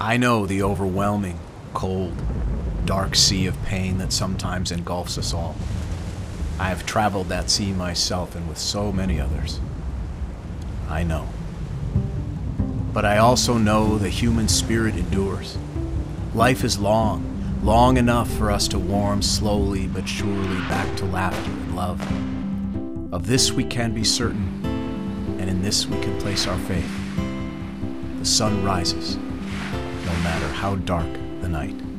I know the overwhelming, cold, dark sea of pain that sometimes engulfs us all. I have traveled that sea myself and with so many others. I know. But I also know the human spirit endures. Life is long, long enough for us to warm slowly but surely back to laughter and love. Of this we can be certain, and in this we can place our faith. The sun rises, no matter how dark the night.